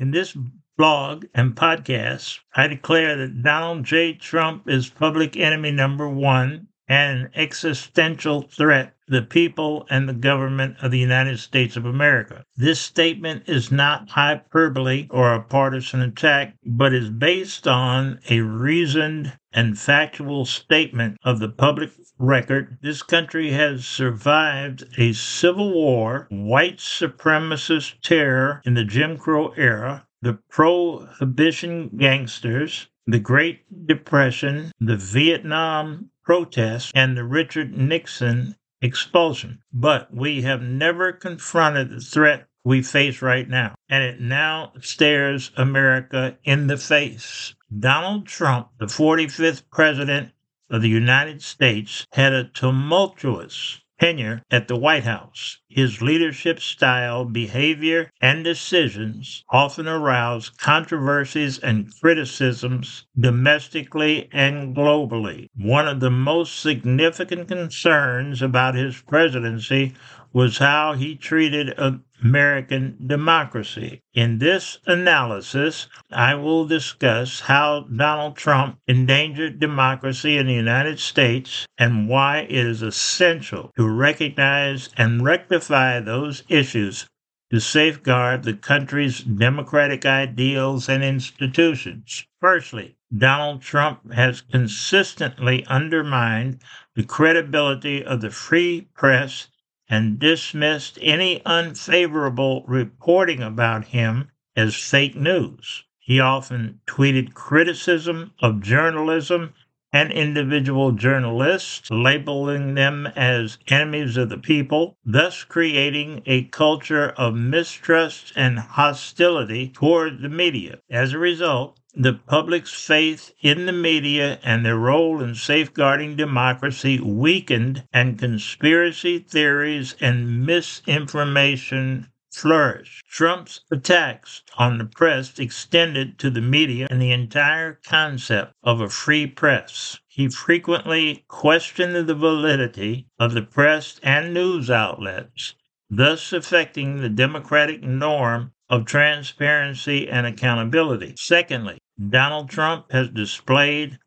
In this blog and podcast, I declare that Donald J. Trump is public enemy number one and an existential threat the people and the government of the United States of America. This statement is not hyperbole or a partisan attack, but is based on a reasoned and factual statement of the public record. This country has survived a civil war, white supremacist terror in the Jim Crow era, the prohibition gangsters, the Great Depression, the Vietnam protests, and the Richard Nixon expulsion. But we have never confronted the threat we face right now, and it now stares America in the face. Donald Trump, the 45th president of the United States, had a tumultuous tenure at the White House. His leadership style, behavior, and decisions often arouse controversies and criticisms domestically and globally. One of the most significant concerns about his presidency was how he treated American democracy. In this analysis, I will discuss how Donald Trump endangered democracy in the United States and why it is essential to recognize and rectify those issues to safeguard the country's democratic ideals and institutions. Firstly, Donald Trump has consistently undermined the credibility of the free press and dismissed any unfavorable reporting about him as fake news. He often tweeted criticism of journalism and individual journalists, labeling them as enemies of the people, thus creating a culture of mistrust and hostility toward the media. As a result, the public's faith in the media and their role in safeguarding democracy weakened, and conspiracy theories and misinformation flourished. Trump's attacks on the press extended to the media and the entire concept of a free press. He frequently questioned the validity of the press and news outlets, thus affecting the democratic norm of transparency and accountability. Secondly, Donald Trump has displayed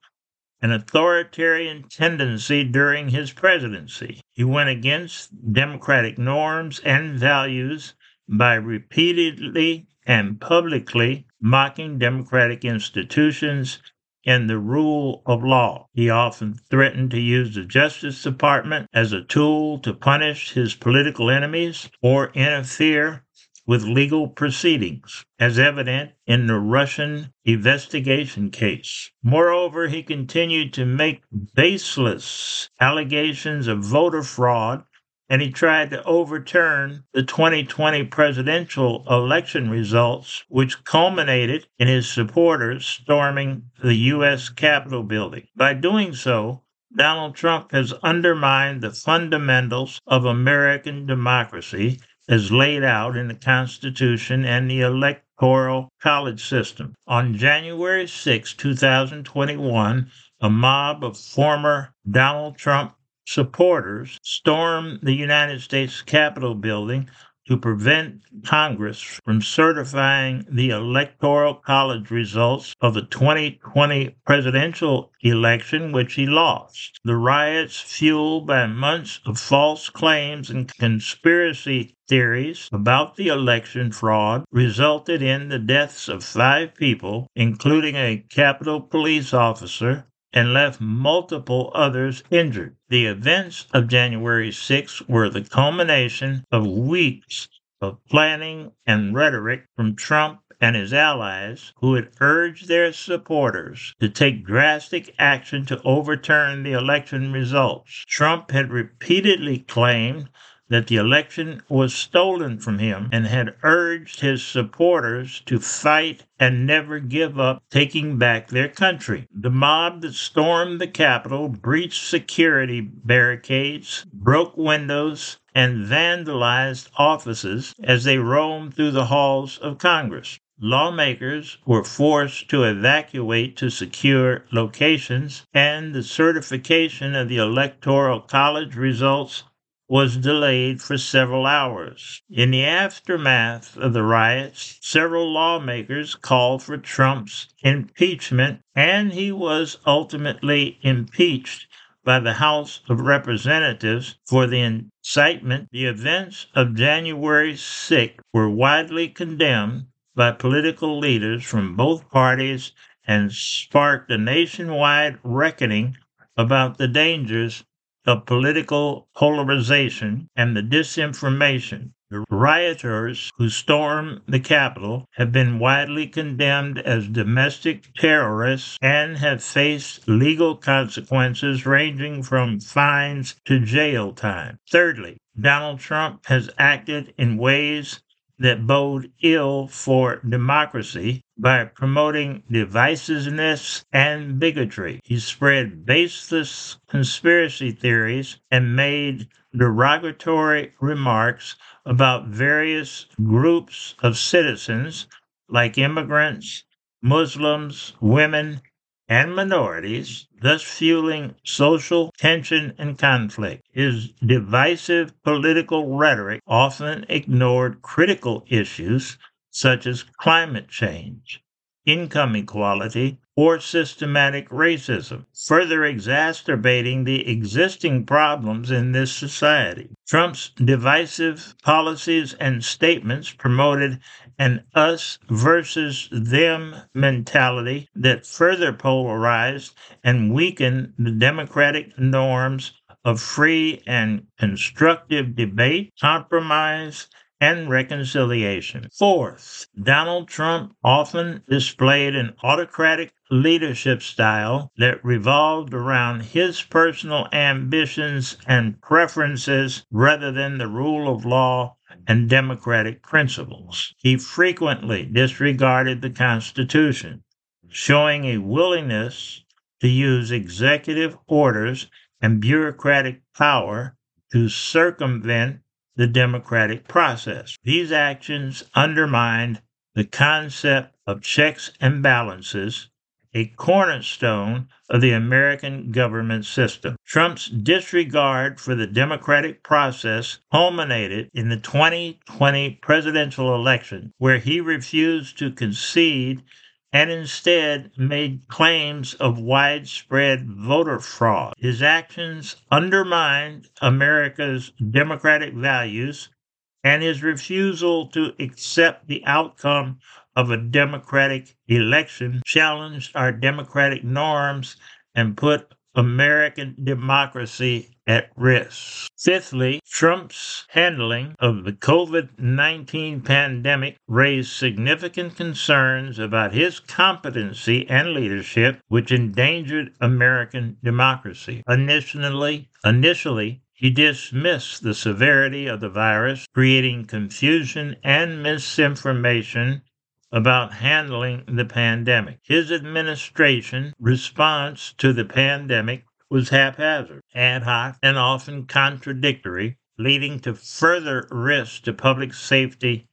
an authoritarian tendency during his presidency. He went against democratic norms and values by repeatedly and publicly mocking democratic institutions and the rule of law. He often threatened to use the Justice Department as a tool to punish his political enemies or interfere with legal proceedings, as evident in the Russian investigation case. Moreover, he continued to make baseless allegations of voter fraud and he tried to overturn the 2020 presidential election results, which culminated in his supporters storming the U.S. Capitol building. By doing so, Donald Trump has undermined the fundamentals of American democracy as laid out in the Constitution and the Electoral College system. On January 6, 2021, a mob of former Donald Trump supporters stormed the United States Capitol building to prevent Congress from certifying the Electoral College results of the 2020 presidential election, which he lost. The riots, fueled by months of false claims and conspiracy theories about the election fraud, resulted in the deaths of five people, including a Capitol police officer, and left multiple others injured. The events of January 6 were the culmination of weeks of planning and rhetoric from Trump and his allies who had urged their supporters to take drastic action to overturn the election results. Trump had repeatedly claimed that the election was stolen from him and had urged his supporters to fight and never give up taking back their country. The mob that stormed the Capitol breached security barricades, broke windows, and vandalized offices as they roamed through the halls of Congress. Lawmakers were forced to evacuate to secure locations, and the certification of the Electoral College results was delayed for several hours. In the aftermath of the riots, several lawmakers called for Trump's impeachment, and he was ultimately impeached by the House of Representatives for the incitement. The events of January 6 were widely condemned by political leaders from both parties and sparked a nationwide reckoning about the dangers of political polarization and the disinformation. The rioters who stormed the Capitol have been widely condemned as domestic terrorists and have faced legal consequences ranging from fines to jail time. Thirdly, Donald Trump has acted in ways that bode ill for democracy by promoting divisiveness and bigotry. He spread baseless conspiracy theories and made derogatory remarks about various groups of citizens like immigrants, Muslims, women, and minorities, thus fueling social tension and conflict. His divisive political rhetoric often ignored critical issues such as climate change, income equality, or systematic racism, further exacerbating the existing problems in this society. Trump's divisive policies and statements promoted an us versus them mentality that further polarized and weakened the democratic norms of free and constructive debate, compromise, and reconciliation. Fourth, Donald Trump often displayed an autocratic leadership style that revolved around his personal ambitions and preferences rather than the rule of law and democratic principles. He frequently disregarded the Constitution, showing a willingness to use executive orders and bureaucratic power to circumvent the democratic process. These actions undermined the concept of checks and balances, a cornerstone of the American government system. Trump's disregard for the democratic process culminated in the 2020 presidential election, where he refused to concede and instead made claims of widespread voter fraud. His actions undermined America's democratic values, and his refusal to accept the outcome of a democratic election challenged our democratic norms and put American democracy at risk. Fifthly, Trump's handling of the COVID 19 pandemic raised significant concerns about his competency and leadership, which endangered American democracy. Initially, initially, he dismissed the severity of the virus, creating confusion and misinformation about handling the pandemic. His administration response to the pandemic was haphazard, ad hoc, and often contradictory, leading to further risks to public safety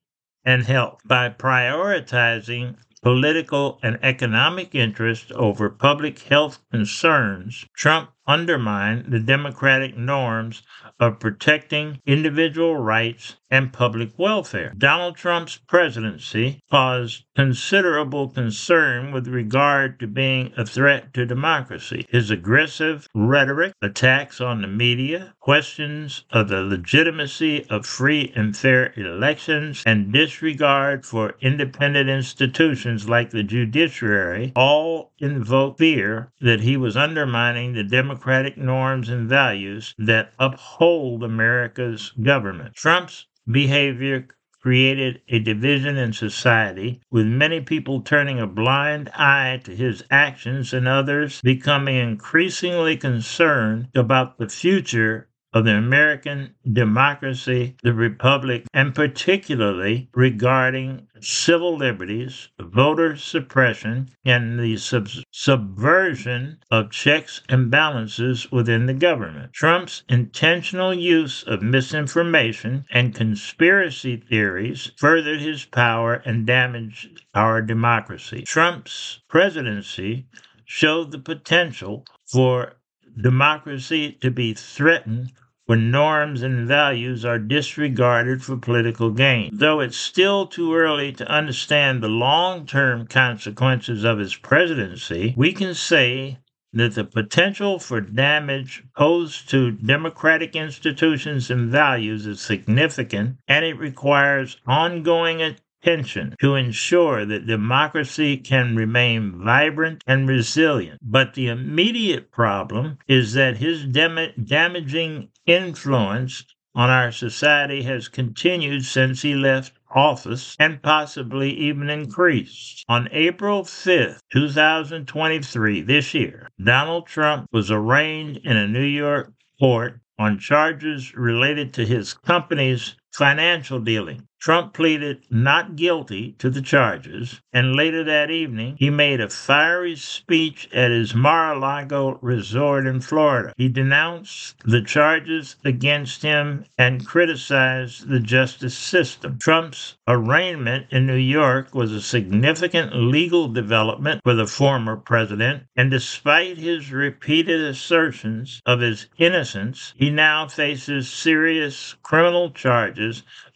and health. By prioritizing political and economic interests over public health concerns, Trump undermined the democratic norms of protecting individual rights and public welfare. Donald Trump's presidency caused considerable concern with regard to being a threat to democracy. His aggressive rhetoric, attacks on the media, questions of the legitimacy of free and fair elections, and disregard for independent institutions like the judiciary all invoke fear that he was undermining the democratic norms and values that uphold America's government. Trump's behavior created a division in society, with many people turning a blind eye to his actions and others becoming increasingly concerned about the future of the American democracy, the republic, and particularly regarding civil liberties, voter suppression, and the sub- subversion of checks and balances within the government. Trump's intentional use of misinformation and conspiracy theories furthered his power and damaged our democracy. Trump's presidency showed the potential for democracy to be threatened when norms and values are disregarded for political gain. Though it's still too early to understand the long term consequences of his presidency, we can say that the potential for damage posed to democratic institutions and values is significant and it requires ongoing attention to ensure that democracy can remain vibrant and resilient. But the immediate problem is that his dam- damaging influence on our society has continued since he left office and possibly even increased. On April 5th, 2023, this year, Donald Trump was arraigned in a New York court on charges related to his company's financial dealing. Trump pleaded not guilty to the charges, and later that evening, he made a fiery speech at his Mar a Lago resort in Florida. He denounced the charges against him and criticized the justice system. Trump's arraignment in New York was a significant legal development for the former president, and despite his repeated assertions of his innocence, he now faces serious criminal charges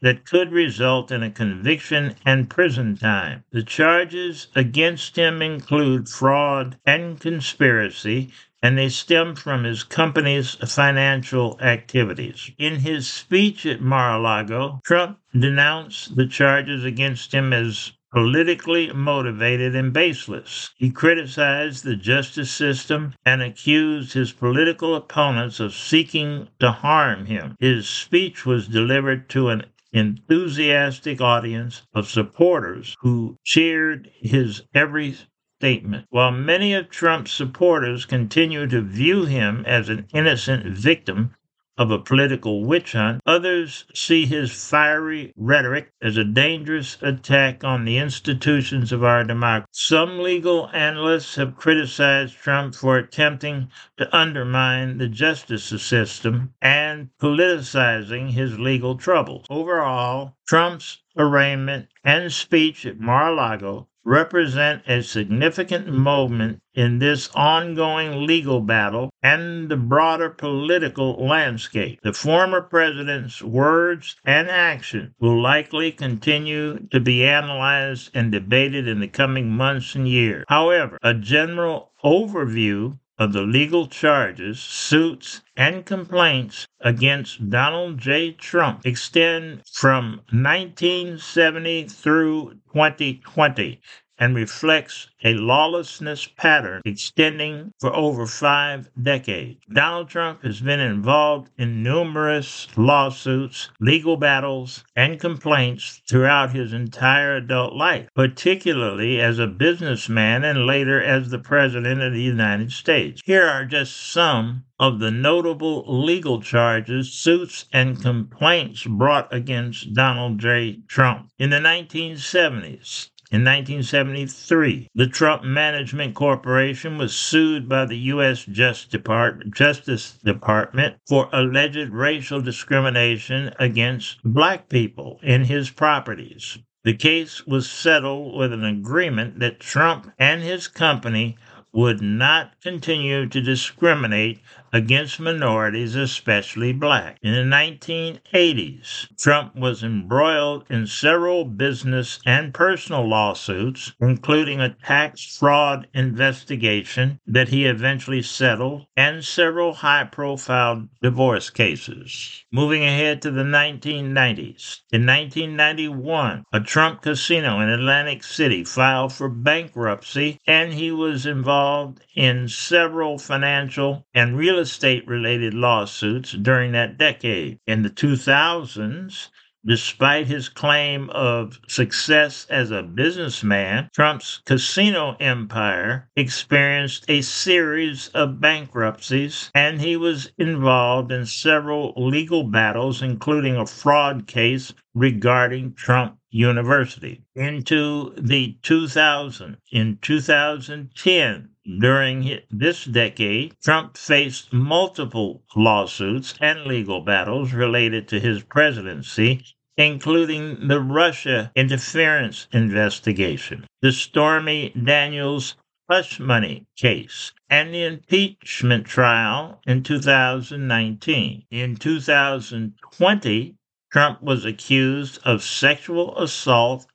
that could result in a conviction and prison time. The charges against him include fraud and conspiracy, and they stem from his company's financial activities. In his speech at Mar a Lago, Trump denounced the charges against him as politically motivated and baseless. He criticized the justice system and accused his political opponents of seeking to harm him. His speech was delivered to an enthusiastic audience of supporters who cheered his every statement. While many of Trump's supporters continue to view him as an innocent victim of a political witch hunt, others see his fiery rhetoric as a dangerous attack on the institutions of our democracy. Some legal analysts have criticized Trump for attempting to undermine the justice system and politicizing his legal troubles. Overall, Trump's arraignment and speech at Mar a Lago represent a significant moment in this ongoing legal battle and the broader political landscape. The former president's words and actions will likely continue to be analyzed and debated in the coming months and years. However, a general overview of the legal charges, suits, and complaints against Donald J. Trump extend from 1970 through 2020 and reflects a lawlessness pattern extending for over five decades. Donald Trump has been involved in numerous lawsuits, legal battles, and complaints throughout his entire adult life, particularly as a businessman and later as the President of the United States. Here are just some of the notable legal charges, suits, and complaints brought against Donald J. Trump. In the 1970s, in 1973, the Trump Management Corporation was sued by the U.S. Justice Department for alleged racial discrimination against black people in his properties. The case was settled with an agreement that Trump and his company would not continue to discriminate against minorities, especially black. In the 1980s, Trump was embroiled in several business and personal lawsuits, including a tax fraud investigation that he eventually settled and several high profile divorce cases. Moving ahead to the 1990s. In 1991, a Trump casino in Atlantic City filed for bankruptcy and he was involved in several financial and real estate related lawsuits during that decade. In the 2000s, Despite his claim of success as a businessman, Trump's casino empire experienced a series of bankruptcies, and he was involved in several legal battles, including a fraud case regarding Trump University. Into the 2000, in 2010, during this decade, Trump faced multiple lawsuits and legal battles related to his presidency, including the Russia interference investigation, the Stormy Daniels hush money case and the impeachment trial in 2019. In 2020, Trump was accused of sexual assault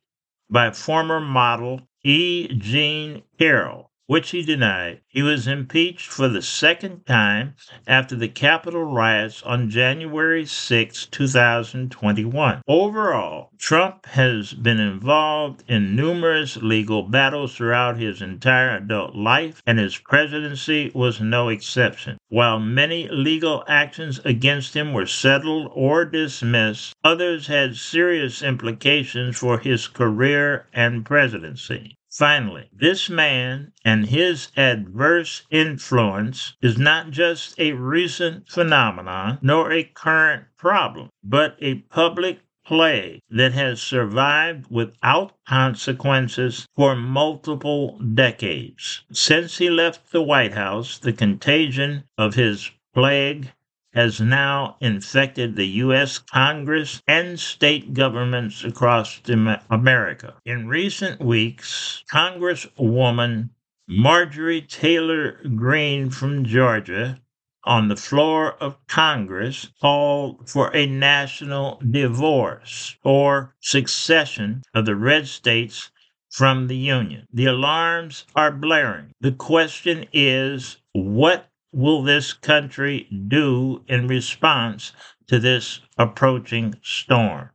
by former model E. Jean Carroll, which he denied. He was impeached for the second time after the Capitol riots on January 6, 2021. Overall, Trump has been involved in numerous legal battles throughout his entire adult life, and his presidency was no exception. While many legal actions against him were settled or dismissed, others had serious implications for his career and presidency. Finally, this man and his adverse influence is not just a recent phenomenon nor a current problem, but a public plague that has survived without consequences for multiple decades. Since he left the White House, the contagion of his plague has now infected the U.S. Congress and state governments across America. In recent weeks, Congresswoman Marjorie Taylor Greene from Georgia on the floor of Congress called for a national divorce or succession of the red states from the Union. The alarms are blaring. The question is what will this country do in response to this approaching storm?